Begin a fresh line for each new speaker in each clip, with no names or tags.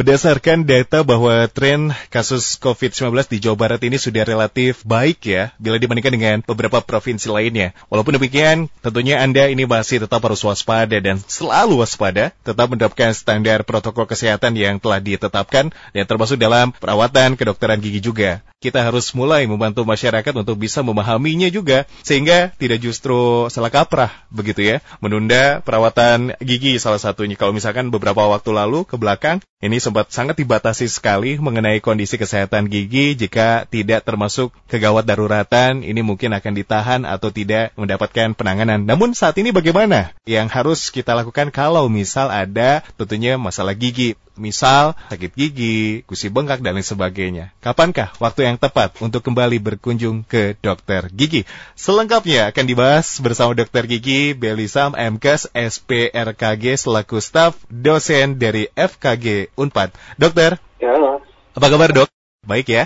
Berdasarkan data bahwa tren kasus COVID-19 di Jawa Barat ini sudah relatif baik ya, bila dibandingkan dengan beberapa provinsi lainnya. Walaupun demikian, tentunya Anda ini masih tetap harus waspada dan selalu waspada, tetap menerapkan standar protokol kesehatan yang telah ditetapkan, dan termasuk dalam perawatan kedokteran gigi juga kita harus mulai membantu masyarakat untuk bisa memahaminya juga sehingga tidak justru salah kaprah begitu ya menunda perawatan gigi salah satunya kalau misalkan beberapa waktu lalu ke belakang ini sempat sangat dibatasi sekali mengenai kondisi kesehatan gigi jika tidak termasuk kegawat daruratan. Ini mungkin akan ditahan atau tidak mendapatkan penanganan. Namun saat ini bagaimana yang harus kita lakukan kalau misal ada tentunya masalah gigi misal sakit gigi, gusi bengkak, dan lain sebagainya. Kapankah waktu yang tepat untuk kembali berkunjung ke dokter gigi? Selengkapnya akan dibahas bersama dokter gigi Belisam MKes SPRKG selaku staf dosen dari FKG Unpad. Dokter.
Ya.
Apa kabar dok? Baik ya?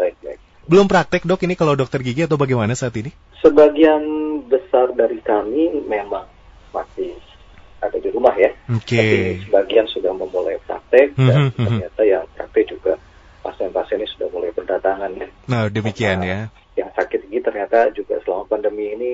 Baik, baik.
Belum praktek dok ini kalau dokter gigi atau bagaimana saat ini?
Sebagian besar dari kami memang masih ada di rumah ya.
Oke. Okay.
Tapi sebagian sudah memulai praktek
Hmm,
dan
hmm, hmm.
ternyata yang praktek juga pasien-pasien ini sudah mulai berdatangan ya.
Nah demikian ya.
Yang sakit gigi ternyata juga selama pandemi ini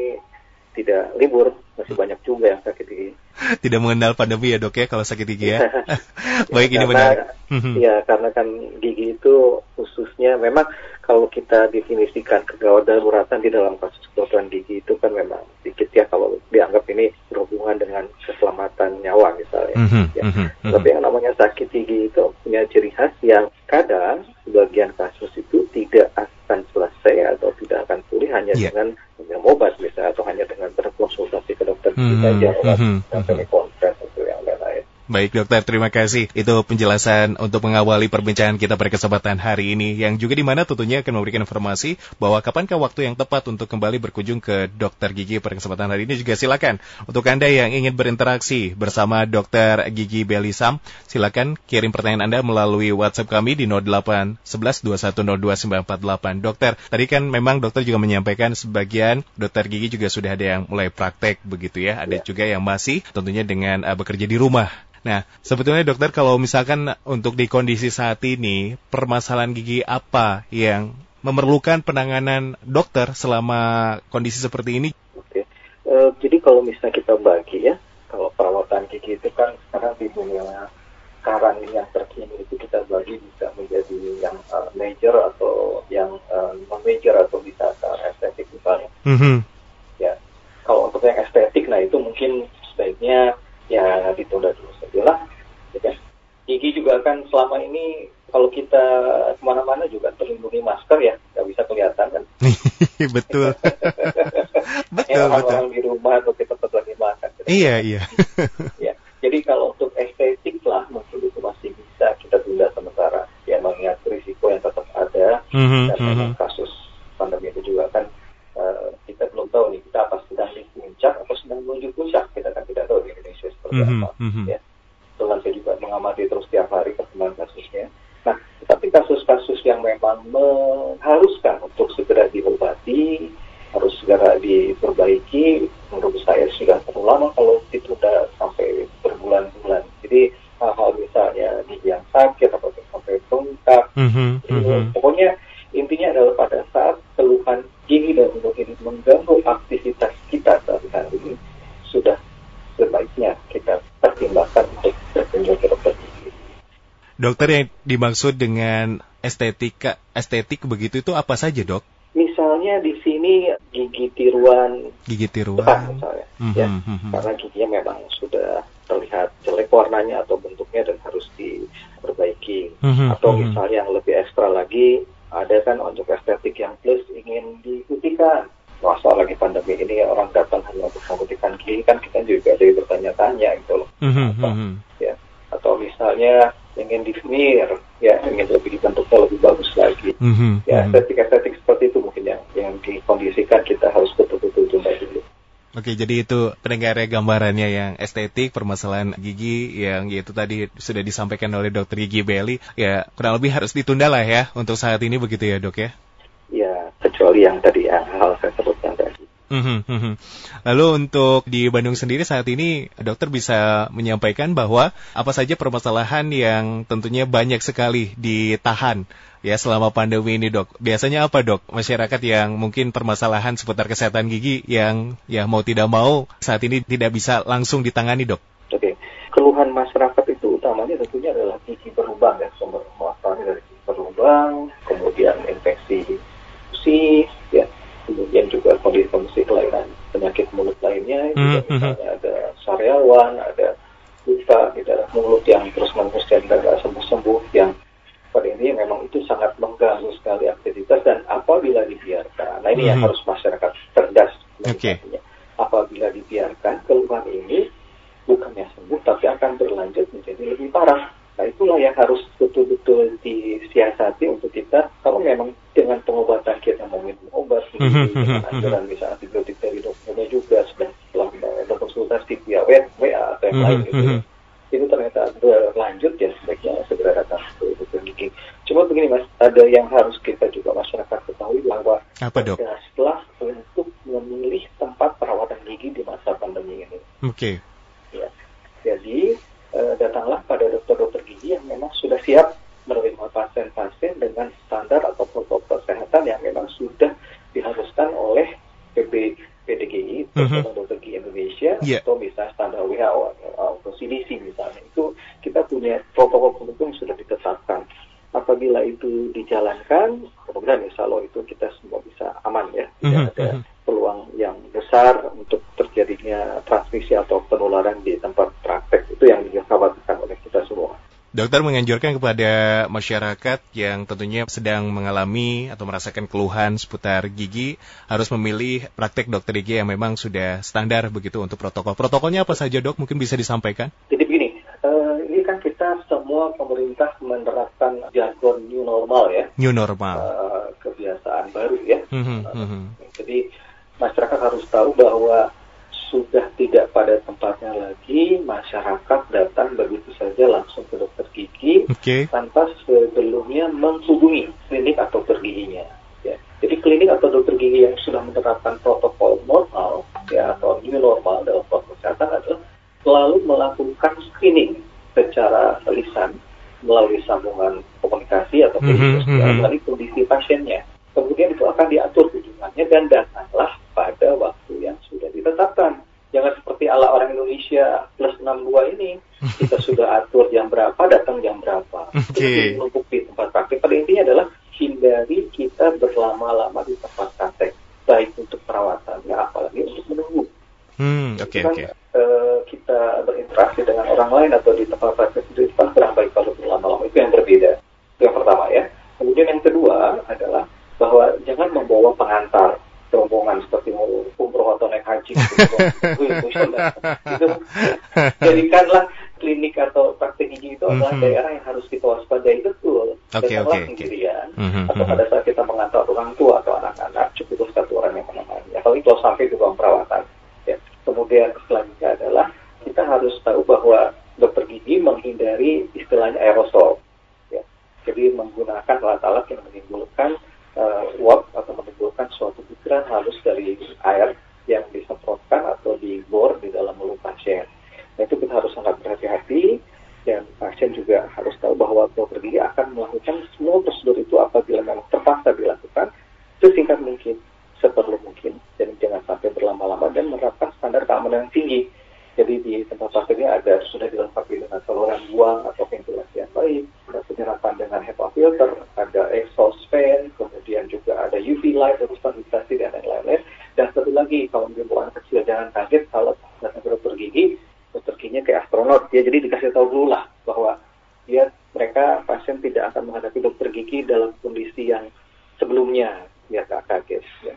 tidak libur, masih banyak juga yang sakit gigi.
Tidak mengenal pandemi ya dok ya kalau sakit gigi ya. Baik ini
karena,
menarik. Hmm,
Ya, karena kan gigi itu khususnya memang kalau kita definisikan kegawat daruratan di dalam kasus kedokteran gigi itu kan memang sedikit ya kalau dianggap ini berhubungan dengan keselamatan nyawa misalnya.
Mhm,
Ya.
mhm, mhm.
Tapi yang namanya sakit gigi itu punya ciri khas yang kadang sebagian kasus itu tidak akan selesai atau tidak akan pulih hanya
Iya.
dengan minum obat misalnya atau hanya dengan berkonsultasi ke dokter gigi saja obat
mhm,
dan
mhm.
telekonferensi atau yang lain-lain.
Baik dokter, terima kasih. Itu penjelasan untuk mengawali perbincangan kita pada kesempatan hari ini yang juga di mana tentunya akan memberikan informasi bahwa kapankah waktu yang tepat untuk kembali berkunjung ke dokter gigi pada kesempatan hari ini juga silakan. Untuk Anda yang ingin berinteraksi bersama dokter gigi Belisam, silakan kirim pertanyaan Anda melalui WhatsApp kami di 08 11 21 02 948. Dokter, tadi kan memang dokter juga menyampaikan sebagian dokter gigi juga sudah ada yang mulai praktek begitu ya. Ada
Ya.
juga yang masih tentunya dengan uh, bekerja di rumah. Nah, sebetulnya dokter kalau misalkan untuk di kondisi saat ini, permasalahan gigi apa yang memerlukan penanganan dokter selama kondisi seperti ini?
Oke, Eh, jadi kalau misalnya kita bagi ya, kalau perawatan gigi itu kan sekarang di dunia sekarang ini yang terkini itu kita bagi bisa menjadi yang eh, major atau yang eh, non major atau bisa ke estetik misalnya.
Mhm.
Ya, kalau untuk yang estetik, nah itu mungkin sebaiknya ya ditunda dulu saja lah. ya kan? Gigi juga kan selama ini kalau kita ke mana-mana juga terlindungi masker ya, nggak bisa kelihatan kan.
betul. betul,
Ya,
betul.
orang-orang di rumah atau kita tetap lagi makan. gitu.
Iya, iya.
Ya, jadi kalau untuk estetik lah mungkin itu masih bisa kita tunda sementara. Ya mengingat risiko yang tetap ada
Mhm,
dan
mhm.
memang kasus pandemi itu juga kan eh, kita belum tahu nih kita apa sedang di puncak atau sedang menuju puncak kita kan tidak tahu di Indonesia seperti
Mhm,
apa.
mhm.
Ya, Kebetulan saya juga mengamati terus tiap hari perkembangan kasusnya. Nah, tetapi kasus-kasus yang memang mengharuskan untuk segera diobati harus segera diperbaiki menurut saya sudah terlalu lama kalau ditunda sampai berbulan-bulan jadi hal-hal misalnya gigi yang sakit atau sampai bengkak
Mhm,
Jadi,
mhm.
pokoknya intinya adalah pada saat keluhan gigi dan mulut ini mengganggu aktivitas kita sehari-hari ini sudah sebaiknya kita pertimbangkan untuk berkunjung ke dokter gigi.
Dokter yang dimaksud dengan estetika estetik begitu itu apa saja, Dok?
Misalnya di sini gigi tiruan
Gigi
depan
tiruan.
misalnya,
Mhm,
ya,
mhm.
karena giginya memang sudah terlihat jelek warnanya atau bentuknya dan harus diperbaiki.
Mhm,
Atau
mhm.
misalnya yang lebih ekstra lagi, ada kan untuk estetik yang plus ingin diputihkan. Masa lagi pandemi ini orang datang hanya untuk memutihkan gigi kan kita juga jadi bertanya-tanya gitu loh.
Mhm,
Apa,
mhm.
ya. Atau misalnya ingin di smear, ya ingin lebih dibentuknya lebih bagus lagi.
Mhm,
Ya
mhm.
estetik-estetik seperti itu mungkin yang yang dikondisikan kita harus betul-betul tunda dulu.
Oke, jadi itu pendengarnya gambarannya yang estetik, permasalahan gigi yang yaitu tadi sudah disampaikan oleh dokter gigi Belly. Ya, kurang lebih harus ditunda lah ya untuk saat ini begitu ya dok ya?
Ya kecuali yang tadi yang hal saya sebutkan tadi.
Mhm, mhm. Lalu untuk di Bandung sendiri saat ini dokter bisa menyampaikan bahwa apa saja permasalahan yang tentunya banyak sekali ditahan ya selama pandemi ini dok. Biasanya apa dok? Masyarakat yang mungkin permasalahan seputar kesehatan gigi yang ya mau tidak mau saat ini tidak bisa langsung ditangani dok.
Oke, keluhan masyarakat itu utamanya tentunya adalah gigi berlubang ya, sumber masalahnya dari gigi berlubang, kemudian infeksi usi, ya, kemudian juga kondisi-kondisi kelainan penyakit mulut lainnya, juga
Mhm, mhm.
misalnya ada sariawan, ada luka di dalam mulut yang terus menerus dan tidak sembuh-sembuh, yang pada ini memang itu sangat mengganggu sekali aktivitas dan apabila dibiarkan, nah ini yang
Mhm.
harus masyarakat cerdas melihatnya. Apabila dibiarkan keluhan ini bukannya sembuh tapi akan berlanjut menjadi lebih parah. Nah itulah yang harus betul-betul disiasati untuk kita kalau memang dengan pengobatan anjuran misalnya antibiotik dari dokternya juga setelah berkonsultasi via WA atau yang lain gitu
mhm.
itu ternyata berlanjut ya sebaiknya segera datang ke dokter gigi. Cuma begini mas, ada yang harus kita juga masyarakat ketahui bahwa
Apa dok?
ada setelah untuk memilih tempat perawatan gigi di masa pandemi ini.
Oke.
Ya. Jadi eh, datanglah pada dokter-dokter gigi yang memang sudah siap menerima pasien-pasien dengan standar atau protokol kesehatan yang memang sudah diharuskan oleh PB Dokter Gigi Indonesia,
Iya.
atau misalnya standar WHO atau CDC misalnya. Itu kita punya protokol pendukung yang sudah ditetapkan. Apabila itu dijalankan, mudah-mudahan insya Allah itu kita semua bisa aman ya. Tidak
Mhm,
ada
mhm.
peluang yang besar untuk terjadinya transmisi atau penularan di tempat praktek. Itu yang dikhawatirkan oleh kita semua.
Dokter menganjurkan kepada masyarakat yang tentunya sedang mengalami atau merasakan keluhan seputar gigi harus memilih praktek dokter gigi yang memang sudah standar begitu untuk protokol. Protokolnya apa saja dok? Mungkin bisa disampaikan?
Jadi begini, eh, ini kan kita semua pemerintah menerapkan jargon new normal ya,
New normal.
eh, kebiasaan baru ya.
Mhm,
Eh,
mhm.
Jadi masyarakat harus tahu bahwa sudah tidak pada tempatnya lagi masyarakat datang begitu saja langsung ke dokter
Oke.
tanpa sebelumnya menghubungi klinik atau dokter giginya. Ya. Jadi klinik atau dokter gigi yang sudah menerapkan protokol normal ya atau new normal dalam protokol kesehatan adalah selalu melakukan screening secara lisan melalui sambungan komunikasi atau
Mhm, mhm.
melalui kondisi pasiennya. Kemudian itu akan diatur kunjungannya dan datanglah pada waktu yang sudah ditetapkan. Jangan seperti ala orang Indonesia plus 62 ini, kita sudah atur jam berapa, datang jam Itu untuk di tempat praktek. Pada intinya adalah hindari kita berlama-lama di tempat praktek, baik untuk perawatannya, apalagi untuk menunggu.
Hmm, oke
kan,
oke.
eh, kita berinteraksi dengan orang lain atau di tempat praktek itu kan kurang baik kalau berlama-lama itu yang berbeda. Itu yang pertama ya. Kemudian yang kedua adalah bahwa jangan membawa pengantar rombongan seperti umroh atau naik haji gitu. Wih, misalnya. itu jadikanlah klinik atau praktek gigi itu adalah
Mhm.
daerah yang harus waspadai betul.
Oke,
Datanglah
oke, oke.
sendirian
Mhm,
atau
mhm.
pada saat kita mengantar orang tua atau anak-anak cukup satu orang yang menemani. Apalagi kalau sampai di ruang perawatan. Ya. Kemudian selanjutnya adalah kita harus tahu bahwa dokter gigi menghindari istilahnya aerosol. Ya. Jadi menggunakan alat-alat yang menimbulkan eh, uap atau menimbulkan suatu pikiran halus dari air yang disemprotkan atau dibor di dalam mulut pasien. Nah itu kita harus sangat berhati-hati dan pasien juga harus tahu bahwa dokter gigi akan melakukan semua prosedur itu apabila memang terpaksa dilakukan sesingkat mungkin, seperlu mungkin, dan jangan sampai berlama-lama dan menerapkan standar keamanan yang tinggi. Jadi di tempat prakteknya ada sudah dilengkapi dengan saluran buang atau ventilasi yang baik, ada penyerapan dengan HEPA filter, ada exhaust fan, kemudian juga ada UV light untuk sanitasi dan lain-lain. Dan satu lagi, kalau mungkin bukan kecil jangan kaget kalau datang ke dokter gigi, dokter giginya kayak astronot ya. Jadi dikasih tahu dulu lah bahwa dia mereka pasien tidak akan menghadapi dokter gigi dalam kondisi yang sebelumnya biar gak kaget ya.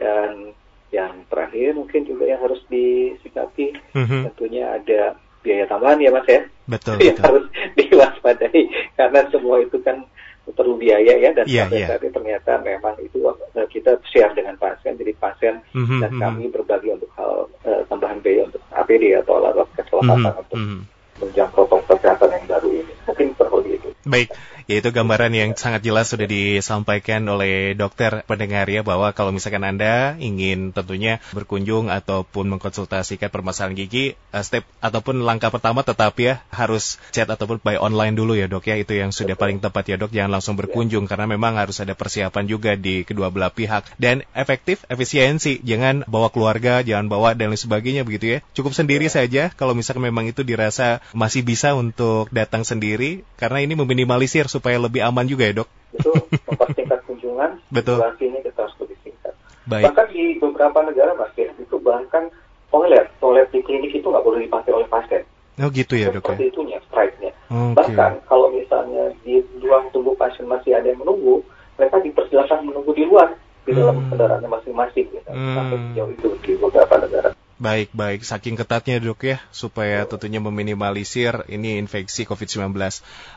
Dan yang terakhir mungkin juga yang harus disikapi
Mhm.
tentunya ada biaya tambahan ya mas ya
Betul
yang
betul.
harus diwaspadai karena semua itu kan perlu biaya ya dan
Iya,
sampai
iya.
saat ini ternyata memang itu eh, kita share dengan pasien jadi pasien
Mhm,
dan
mhm.
kami berbagi untuk hal eh, tambahan biaya untuk APD atau alat-alat keselamatan
Mhm,
untuk
mhm.
menunjang protokol kesehatan yang baru ini mungkin perlu itu
Baik, Yaitu gambaran yang sangat jelas sudah disampaikan oleh dokter pendengar ya bahwa kalau misalkan Anda ingin tentunya berkunjung ataupun mengkonsultasikan permasalahan gigi, uh, step ataupun langkah pertama tetap ya harus chat ataupun by online dulu ya dok ya. Itu yang sudah paling tepat ya dok. Jangan langsung berkunjung karena memang harus ada persiapan juga di kedua belah pihak. Dan efektif efisiensi. Jangan bawa keluarga jangan bawa dan lain sebagainya begitu ya. Cukup sendiri saja kalau misalkan memang itu dirasa masih bisa untuk datang sendiri karena ini meminimalisir supaya lebih aman juga ya dok
itu mempertingkat kunjungan
Betul.
durasinya kita harus lebih singkat
baik
bahkan di beberapa negara mas ya itu bahkan toilet toilet di klinik itu nggak boleh dipakai oleh pasien
oh gitu ya dok ya
seperti itunya strike-nya
Oke.
bahkan kalau misalnya di ruang tunggu pasien masih ada yang menunggu mereka dipersilakan menunggu di luar di dalam
Hmm.
kendaraannya masing-masing gitu.
Hmm.
sampai sejauh itu di beberapa negara
Baik, baik. Saking ketatnya dok ya, supaya tentunya meminimalisir ini infeksi COVID-19.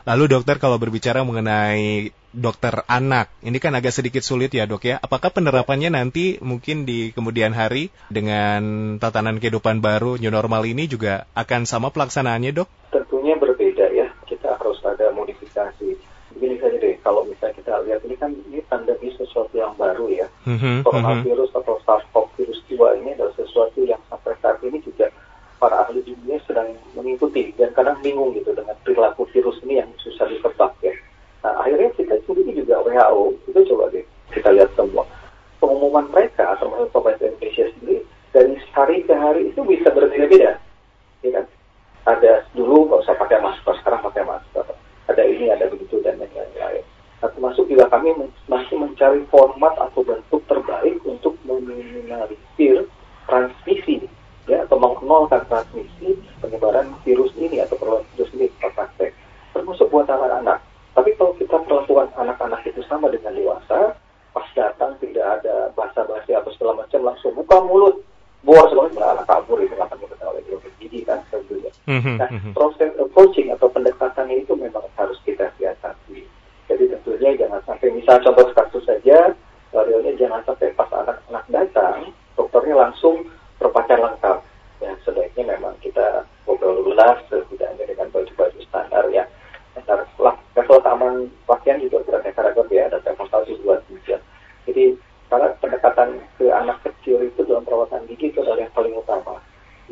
Lalu dokter kalau berbicara mengenai dokter anak, ini kan agak sedikit sulit ya dok ya. Apakah penerapannya nanti mungkin di kemudian hari dengan tatanan kehidupan baru, new normal ini juga akan sama pelaksanaannya dok?
tentunya berbeda ya kita harus ada modifikasi begini saja deh kalau misalnya kita lihat ini kan ini pandemi sesuatu yang baru ya
Mhm, mhm.
coronavirus atau SARS-CoV virus 2 ini adalah sesuatu yang sampai saat ini juga para ahli sedang mengikuti. Dan kadang bingung gitu dengan perilaku virus ini yang susah ditebak ya. Nah, akhirnya kita sendiri juga WHO itu coba deh kita lihat semua. Pengumuman mereka atau pemerintah Indonesia sendiri dari hari ke hari itu bisa berbeda-beda, ya kan? Ada dulu nggak usah pakai masker, sekarang pakai masker. Ada ini, ada begitu dan lain-lain. Nah, termasuk juga kami men- masih mencari format atau bentuk terbaik untuk meminimalisir transmisi ya atau menolkan transmisi penyebaran virus ini atau penularan virus ini ke praktek termasuk buat anak-anak tapi kalau kita perlakuan anak-anak itu sama dengan dewasa pas datang tidak ada basa-basi atau segala macam langsung buka mulut bor segala macam anak kabur itu akan diketahui dokter gigi kan tentunya
Mhm,
Nah,
mhm.
proses approaching atau pendekatannya itu memang harus kita siasati. Jadi tentunya jangan sampai, misal contoh kasus saja, eh, realnya jangan sampai pas anak-anak datang, dokternya langsung berpakaian lengkap. Ya, sebaiknya memang kita ngobrol lunas, setidaknya dengan baju-baju standar ya. Standar lah, level keamanan pakaian juga beraneka ragam ya, ada level 1, 2, 3. Jadi, karena pendekatan ke anak kecil itu dalam perawatan gigi itu adalah yang paling utama.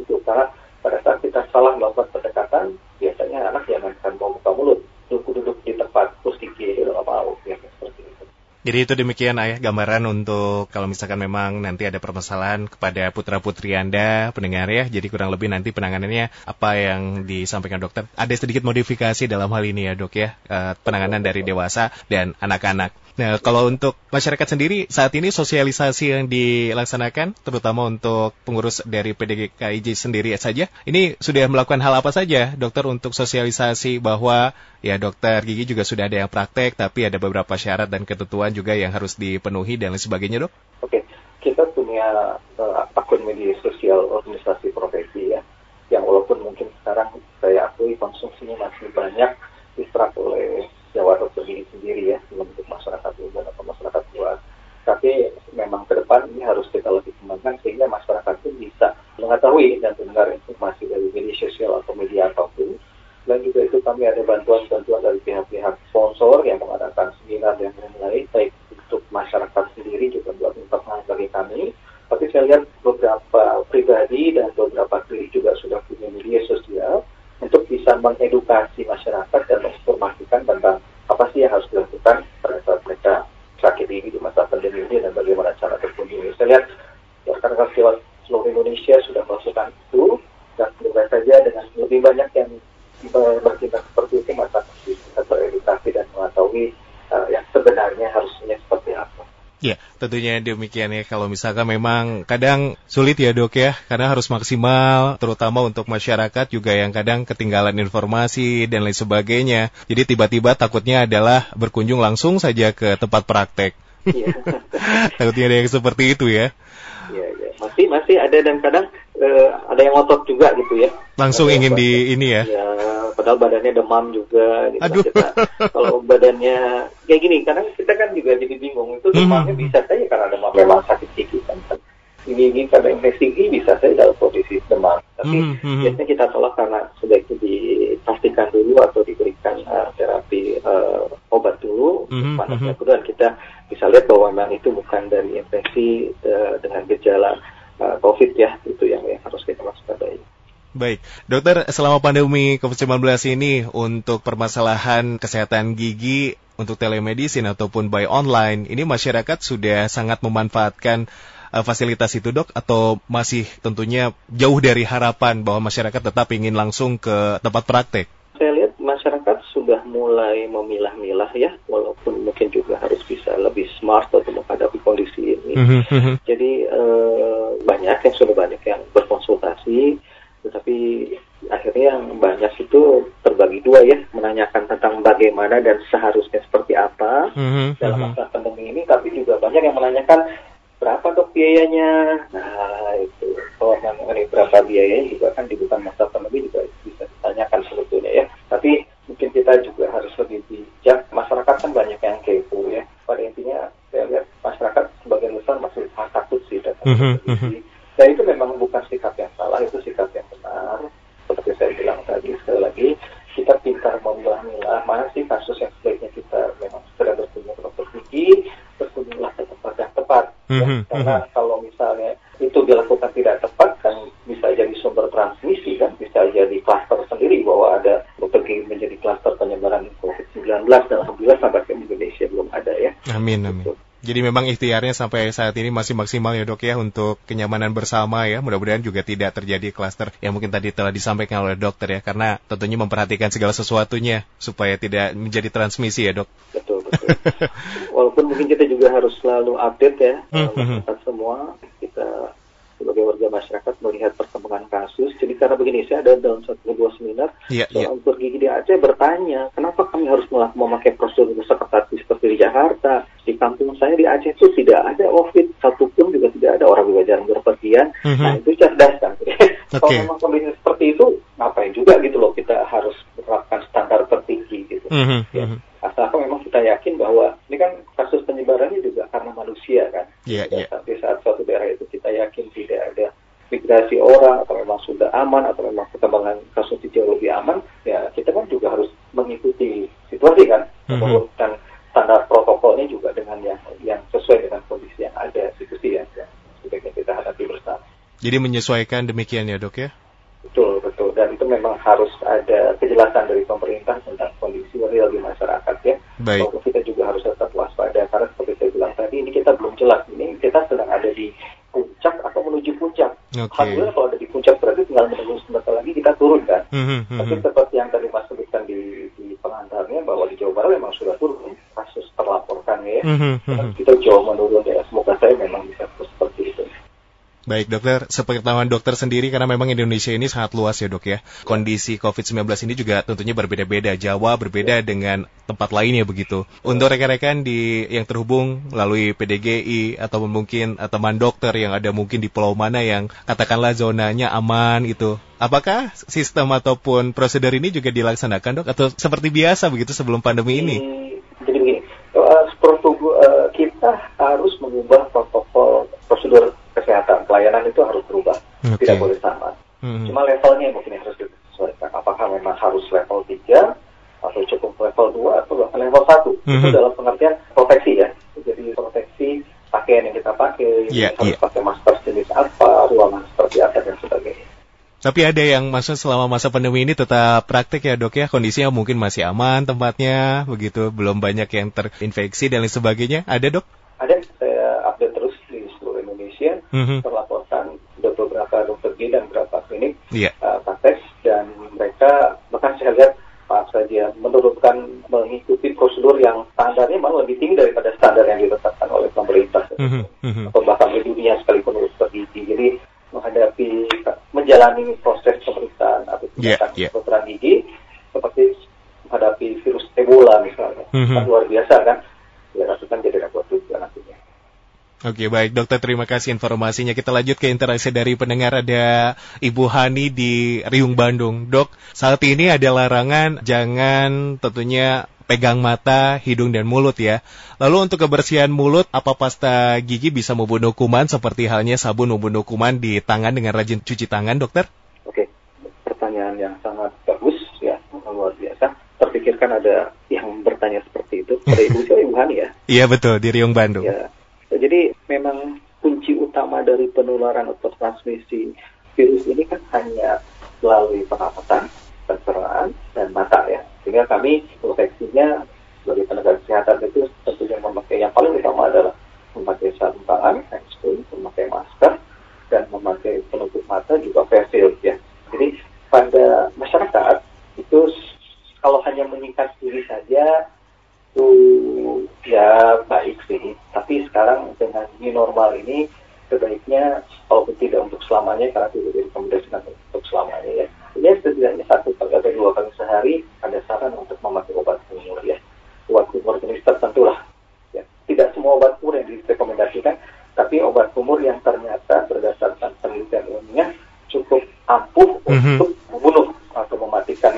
Itu karena pada saat kita salah melakukan pendekatan, biasanya anak jangan akan mau buka mulut, duduk-duduk di tempat terus gigi itu nggak mau, ya seperti itu.
Jadi itu demikian ayah gambaran untuk kalau misalkan memang nanti ada permasalahan kepada putra putri Anda pendengar ya. Jadi kurang lebih nanti penanganannya apa yang disampaikan dokter. Ada sedikit modifikasi dalam hal ini ya dok ya. Eh, penanganan dari dewasa dan anak-anak. Nah kalau untuk masyarakat sendiri saat ini sosialisasi yang dilaksanakan terutama untuk pengurus dari PDKIJ sendiri saja. Ini sudah melakukan hal apa saja dokter untuk sosialisasi bahwa ya dokter gigi juga sudah ada yang praktek tapi ada beberapa syarat dan ketentuan juga yang harus dipenuhi dan lain sebagainya dok.
Oke, kita punya eh, akun media sosial organisasi profesi ya, yang walaupun mungkin sekarang saya akui konsumsinya masih banyak diserap oleh Jawa Gigi sendiri ya, untuk masyarakat umum atau masyarakat luas. Tapi memang ke depan ini harus kita lebih kembangkan sehingga masyarakat pun bisa mengetahui dan mendengar informasi dari media sosial atau media apa pun. Dan juga itu kami ada bantuan-bantuan dari pihak-pihak sponsor yang mengadakan seminar dan lain-lain, baik untuk masyarakat sendiri juga buat internal bagi kami. Tapi saya lihat beberapa pribadi dan beberapa klinik juga sudah punya media sosial untuk bisa mengedukasi masyarakat dan menginformasikan tentang apa sih yang harus dilakukan pada saat mereka sakit gigi di masa pandemi ini dan bagaimana cara terkunjungi. Saya lihat rekan-rekan sejawat seluruh Indonesia sudah melakukan itu dan semoga saja dengan lebih banyak yang ber- bertindak seperti itu masyarakat bisa teredukasi dan mengetahui uh, yang sebenarnya harusnya seperti apa.
Ya, tentunya demikian ya. Kalau misalkan memang kadang sulit ya dok ya, karena harus maksimal, terutama untuk masyarakat juga yang kadang ketinggalan informasi dan lain sebagainya. Jadi tiba-tiba takutnya adalah berkunjung langsung saja ke tempat praktek.
Iya.
Takutnya ada yang seperti itu ya.
Iya, iya. Masih masih ada dan kadang eh, ada yang ngotot juga gitu ya.
Langsung ingin di ini ya.
Ya, padahal badannya demam juga. Gitu.
Aduh.
Kita, kalau badannya kayak gini, kadang kita kan juga jadi bingung. Itu demamnya
Hmm.
bisa saja karena demam memang sakit gigi kan. Gigi karena infeksi gigi bisa saja dalam kondisi demam. Tapi
Hmm, hmm.
biasanya kita tolak karena itu dipastikan dulu atau diberikan uh, terapi uh, obat dulu
Mhm,
panasnya
mhm.
dulu dan kita bisa lihat bahwa memang itu bukan dari infeksi uh, dengan gejala uh, COVID ya itu yang, yang harus kita waspadai.
Baik, dokter, selama pandemi COVID-19 ini untuk permasalahan kesehatan gigi untuk telemedicine ataupun by online, ini masyarakat sudah sangat memanfaatkan uh, fasilitas itu dok atau masih tentunya jauh dari harapan bahwa masyarakat tetap ingin langsung ke tempat praktek?
Masyarakat sudah mulai memilah-milah ya, walaupun mungkin juga harus bisa lebih smart untuk menghadapi kondisi ini.
Mhm,
Jadi eh, banyak yang sudah banyak yang berkonsultasi, tetapi akhirnya yang banyak itu terbagi dua ya, menanyakan tentang bagaimana dan seharusnya seperti apa
mhm,
dalam
mhm.
masa pandemi ini, tapi juga banyak yang menanyakan berapa dok biayanya. Nah itu kalau mengenai berapa biayanya juga kan di bukan masa pandemi juga bisa ditanyakan sebetulnya ya. Tapi mungkin kita juga harus lebih bijak. Masyarakat kan banyak yang kepo ya. Pada intinya saya lihat masyarakat sebagian besar masih takut sih datang
Mhm,
televisi. Dan itu memang bukan sikap yang salah, itu sikap yang benar. Seperti saya bilang tadi, sekali lagi, kita pintar memilah-milah mana sih kasus yang sebaiknya kita memang segera berkunjung ke dokter gigi, berkunjunglah ke tempat yang tepat. ya.
Mhm,
Karena kalau misalnya itu dilakukan tidak tepat, kan bisa jadi sumber transmisi kan, bisa jadi klaster sendiri bahwa ada dokter gigi menjadi klaster penyebaran COVID-19 dan alhamdulillah sampai ke Indonesia belum ada ya.
Amin, amin. Jadi memang ikhtiarnya sampai saat ini masih maksimal ya dok ya untuk kenyamanan bersama ya. Mudah-mudahan juga tidak terjadi klaster yang mungkin tadi telah disampaikan oleh dokter ya. Karena tentunya memperhatikan segala sesuatunya supaya tidak menjadi transmisi ya dok.
Betul, betul. Walaupun mungkin kita juga harus selalu update ya,
Hmm,
uh,
hmm,
masyarakat semua, kita sebagai warga masyarakat melihat perkembangan kasus. Jadi karena begini, saya ada dalam satu dua seminar,
iya.
seorang dokter gigi di Aceh bertanya, kenapa kami harus memakai prosedur seketat di Jakarta? Di kampung saya di Aceh itu tidak ada COVID, satupun juga tidak ada orang juga jarang berpergian.
Mhm.
Nah itu cerdas kan. Kalau
Oke.
memang kondisi seperti itu, ngapain juga gitu loh kita harus menerapkan standar tertinggi gitu.
Mhm,
Ya.
mhm.
Asalkan memang kita yakin bahwa ini kan kasus penyebarannya juga karena manusia kan. Dan
iya.
Di saat suatu daerah itu kita yakin tidak ada migrasi orang atau memang sudah aman atau memang perkembangan kasus itu jauh lebih aman, ya kita kan juga harus mengikuti situasi kan,
Mhm.
menurunkan standar protokolnya juga dengan yang yang sesuai dengan kondisi yang ada itu sih ya, yang sebaiknya kita hadapi bersama.
Jadi menyesuaikan demikian ya dok ya.
Betul, betul. Dan itu memang harus ada kejelasan dari pemerintah tentang kondisi real di masyarakat ya.
Baik.
Walaupun kita juga harus tetap waspada karena seperti saya bilang tadi ini kita belum jelas ini kita sedang ada di puncak atau menuju puncak.
Oke.
Alhamdulillah kalau ada di puncak berarti tinggal menunggu sebentar lagi kita turun kan.
Mhm,
Tapi
mhm.
seperti yang tadi Mas sebutkan di, di pengantarnya bahwa di Jawa Barat memang sudah turun kasus terlaporkan ya. Dan
mhm.
kita jauh menurun ya. Semoga saya memang bisa terus seperti itu.
Baik dokter, sepengetahuan dokter sendiri karena memang Indonesia ini sangat luas ya dok ya. Kondisi COVID-19 ini juga tentunya berbeda-beda. Jawa berbeda dengan tempat lainnya begitu. Untuk rekan-rekan di yang terhubung melalui PDGI atau mungkin eh, teman dokter yang ada mungkin di pulau mana yang katakanlah zonanya aman itu. Apakah sistem ataupun prosedur ini juga dilaksanakan dok atau seperti biasa begitu sebelum pandemi ini?
Jadi, begini, protogo- uh, kita harus mengubah protokol prosedur. Pelayanan itu harus berubah,
Oke.
tidak boleh sama.
Mhm.
Cuma levelnya mungkin yang harus disesuaikan. Apakah memang harus level 3 atau cukup level 2 atau bahkan level 1? Itu
Mhm.
dalam pengertian proteksi ya. Jadi proteksi pakaian yang kita pakai,
Iya,
harus
iya.
pakai masker jenis apa, ruangan seperti apa dan sebagainya.
Tapi ada yang maksud selama masa pandemi ini tetap praktek ya dok ya kondisinya mungkin masih aman tempatnya begitu belum banyak yang terinfeksi dan lain sebagainya ada dok?
Ada saya update terus di seluruh Indonesia
Mhm.
terlaporkan ada beberapa dokter gigi dan beberapa klinik
Iya.
uh, praktek dan mereka bahkan saya lihat maaf saja menurunkan mengikuti prosedur yang standarnya malah lebih tinggi daripada standar yang ditetapkan oleh pemerintah
Mhm, mhm.
atau bahkan di dunia sekalipun dokter gigi. Jadi menghadapi menjalani proses pemeriksaan atau
Iya,
tindakan
iya.
kedokteran gigi seperti menghadapi virus Ebola misalnya,
Mhm.
kan luar biasa kan? Ya kan jadi repot juga nantinya.
Oke baik dokter terima kasih informasinya kita lanjut ke interaksi dari pendengar ada Ibu Hani di Riung Bandung dok saat ini ada larangan jangan tentunya pegang mata, hidung dan mulut ya. Lalu untuk kebersihan mulut, apa pasta gigi bisa membunuh kuman seperti halnya sabun membunuh kuman di tangan dengan rajin cuci tangan, dokter?
Oke, pertanyaan yang sangat bagus ya, luar biasa. Terpikir pikirkan ada yang bertanya seperti itu. Pada Ibu Ibu Hani ya?
Iya betul, di Riung Bandung.
Ya. Jadi memang kunci utama dari penularan atau transmisi virus ini kan hanya melalui pernapasan, pencernaan, dan mata ya. Sehingga kami proteksinya sebagai tenaga kesehatan itu tentunya memakai yang paling utama adalah memakai sarung tangan, hand memakai masker, dan memakai penutup mata juga face shield ya. Jadi pada masyarakat itu kalau hanya meningkat diri saja itu ya baik sih. Tapi sekarang dengan new normal ini sebaiknya walaupun tidak untuk selamanya karena tidak direkomendasikan untuk selamanya ya. Ini setidaknya satu kali atau dua kali sehari ada saran untuk memakai obat kumur ya. Obat kumur jenis tertentu lah. Ya. Tidak semua obat kumur yang direkomendasikan, tapi obat kumur yang ternyata berdasarkan penelitian ilmiah cukup ampuh mm -hmm. untuk membunuh atau mematikan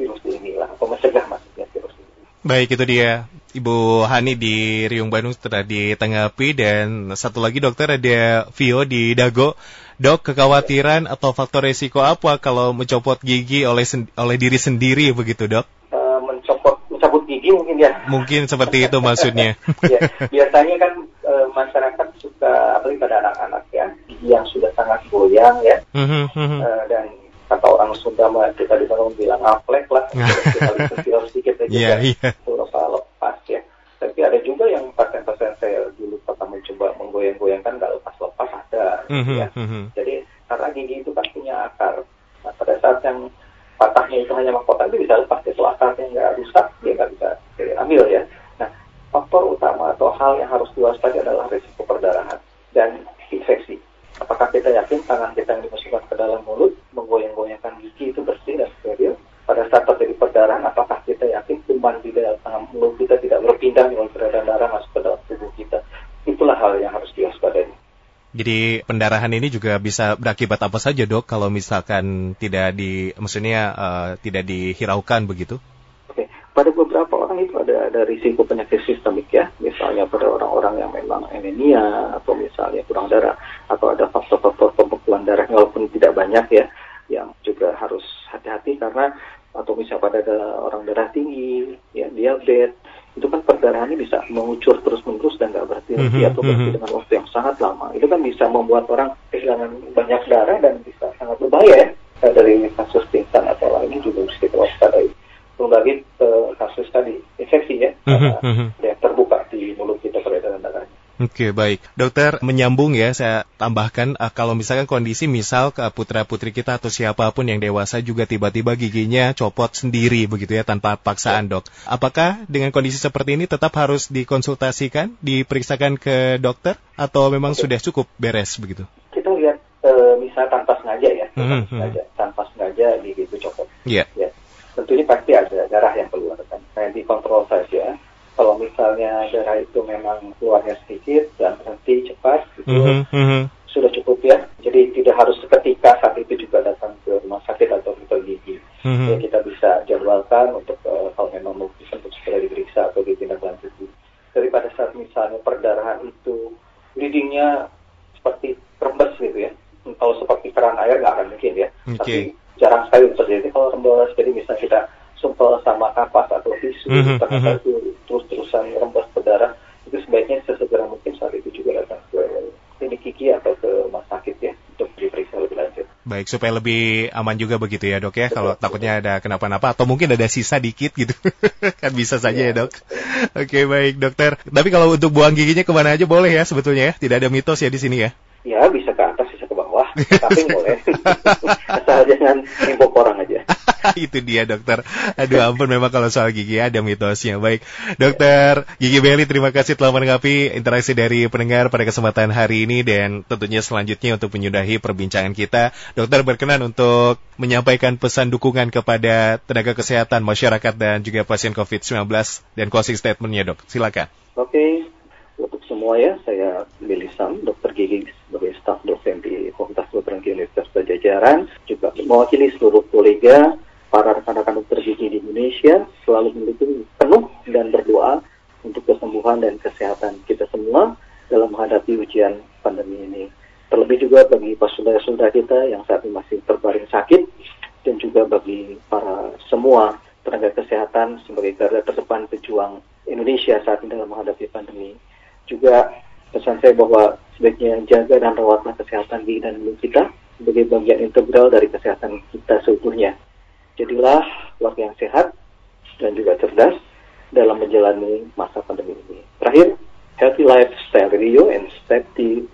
virus ini lah, atau mencegah masuknya virus ini.
Baik, itu dia Ibu Hani di Riung Bandung setelah ditanggapi dan satu lagi dokter ada Vio di Dago. Dok, kekhawatiran atau faktor resiko apa kalau mencopot gigi oleh oleh diri sendiri begitu, Dok?
Uh, mencopot mencabut gigi mungkin ya.
Mungkin seperti itu maksudnya.
ya, biasanya kan uh, masyarakat suka apalagi pada anak-anak ya, yang sudah sangat goyang ya. uh, dan kata orang Sunda kita di sana bilang aplek lah, kita sedikit aja yeah, yeah. lepas ya. Tapi ada juga yang pasien-pasien saya dulu pernah mencoba menggoyang-goyangkan nggak lepas-lepas ada, mm -hmm, ya. Mm -hmm. Jadi karena gigi itu kan punya akar. Nah, pada saat yang patahnya itu hanya mahkota itu bisa lepas. Kalau akarnya nggak rusak, dia nggak bisa diambil ya. Nah, faktor utama atau hal yang harus diwaspadai adalah risiko perdarahan dan infeksi. Apakah kita yakin tangan kita yang dimasukkan ke dalam mulut gigi itu bersih dan steril? pada saat terjadi perdarahan, apakah kita yakin kuman di dalam mulut kita tidak berpindah dengan peredaran darah masuk ke dalam tubuh kita? Itulah hal yang harus diwaspadai.
Jadi pendarahan ini juga bisa berakibat apa saja dok kalau misalkan tidak di, maksudnya uh, tidak dihiraukan begitu?
Oke, pada beberapa orang itu ada ada risiko penyakit sistemik ya, misalnya pada orang-orang yang memang anemia atau misalnya kurang darah atau ada faktor-faktor pembekuan darah walaupun tidak banyak ya, yang juga harus hati-hati karena atau misalnya pada ada orang darah tinggi, ya diabetes, itu kan perdarahannya bisa mengucur terus-menerus dan mm -hmm, atau berhenti mm -hmm. dengan waktu yang sangat lama. Itu kan bisa membuat orang kehilangan banyak darah dan bisa sangat berbahaya ya. Nah, dari kasus pingsan atau lainnya juga harus kita waspadai. Belum lagi uh, kasus tadi infeksi ya, mm -hmm. yang terbuka di mulut kita peredaran darahnya.
Oke, baik. Dokter, menyambung ya, saya tambahkan uh, kalau misalkan kondisi misal ke putra-putri kita atau siapa pun yang dewasa juga tiba-tiba giginya copot sendiri begitu ya tanpa paksaan, Dok. Apakah dengan kondisi seperti ini tetap harus dikonsultasikan, diperiksakan ke dokter atau memang Oke. sudah cukup beres begitu?
Kita lihat uh, misal tanpa sengaja ya, tanpa mm -hmm. sengaja, tanpa sengaja gigi itu copot.
Iya. Yeah.
Ya. Tentunya pasti ada darah yang keluar kan. Saya dikontrol saja kalau misalnya darah itu memang keluarnya sedikit dan berhenti cepat gitu mm -hmm. sudah cukup ya jadi tidak harus seketika saat itu juga datang ke rumah sakit atau ke gigi mm -hmm. ya, kita bisa jadwalkan untuk uh, kalau memang mau untuk segera diperiksa atau ditindaklanjuti daripada saat misalnya perdarahan itu bleedingnya seperti rembes gitu ya kalau seperti keran air nggak akan mungkin ya okay. tapi jarang sekali terjadi kalau rembes jadi misalnya kita sumpel sama kapas atau tisu mm -hmm. ternyata itu terus-terusan rembes berdarah itu sebaiknya sesegera mungkin saat itu juga datang ke klinik gigi atau ke rumah sakit ya untuk diperiksa lebih lanjut.
Baik, supaya lebih aman juga begitu ya dok ya, betul, kalau betul. takutnya ada kenapa-napa atau mungkin ada sisa dikit gitu, kan bisa saja ya, ya dok. Oke baik dokter, tapi kalau untuk buang giginya ke mana aja boleh ya sebetulnya ya, tidak ada mitos ya di sini ya?
Ya bisa ke atas, bisa ke bawah, tapi boleh. Asal jangan aja.
itu dia dokter. Aduh ampun memang kalau soal gigi ada mitosnya. Baik, dokter Gigi Beli terima kasih telah menanggapi interaksi dari pendengar pada kesempatan hari ini dan tentunya selanjutnya untuk menyudahi perbincangan kita. Dokter berkenan untuk menyampaikan pesan dukungan kepada tenaga kesehatan masyarakat dan juga pasien COVID-19 dan closing statementnya dok. Silakan.
Oke, okay. untuk semua ya, saya Billy Sam, dokter gigi sebagai staf dosen di Fakultas Kedokteran Universitas Pajajaran, juga mewakili seluruh kolega para rekan-rekan dokter gigi di Indonesia selalu mendukung penuh dan berdoa untuk kesembuhan dan kesehatan kita semua dalam menghadapi ujian pandemi ini. Terlebih juga bagi saudara-saudara kita yang saat ini masih terbaring sakit dan juga bagi para semua tenaga kesehatan sebagai garda terdepan pejuang Indonesia saat ini dalam menghadapi pandemi. Juga pesan saya bahwa sebaiknya jaga dan rawatlah kesehatan diri dan ibu kita sebagai bagian integral dari kesehatan kita seutuhnya. Jadilah keluarga yang sehat dan juga cerdas dalam menjalani masa pandemi ini. Terakhir, Healthy Lifestyle Radio and Step di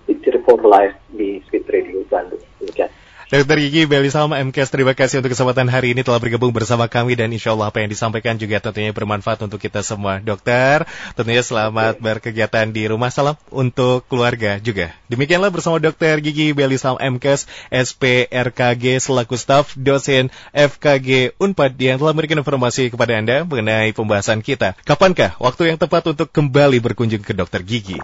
for Life di Speed Radio Bandung. Demikian.
Dr. Gigi Beli Salma MKS, terima kasih untuk kesempatan hari ini telah bergabung bersama kami dan insya Allah apa yang disampaikan juga tentunya bermanfaat untuk kita semua. Dokter, tentunya selamat berkegiatan di rumah. Salam untuk keluarga juga. Demikianlah bersama Dr. Gigi Beli Salma MKS, SPRKG selaku staf dosen FKG Unpad yang telah memberikan informasi kepada Anda mengenai pembahasan kita. Kapankah waktu yang tepat untuk kembali berkunjung ke Dr. Gigi?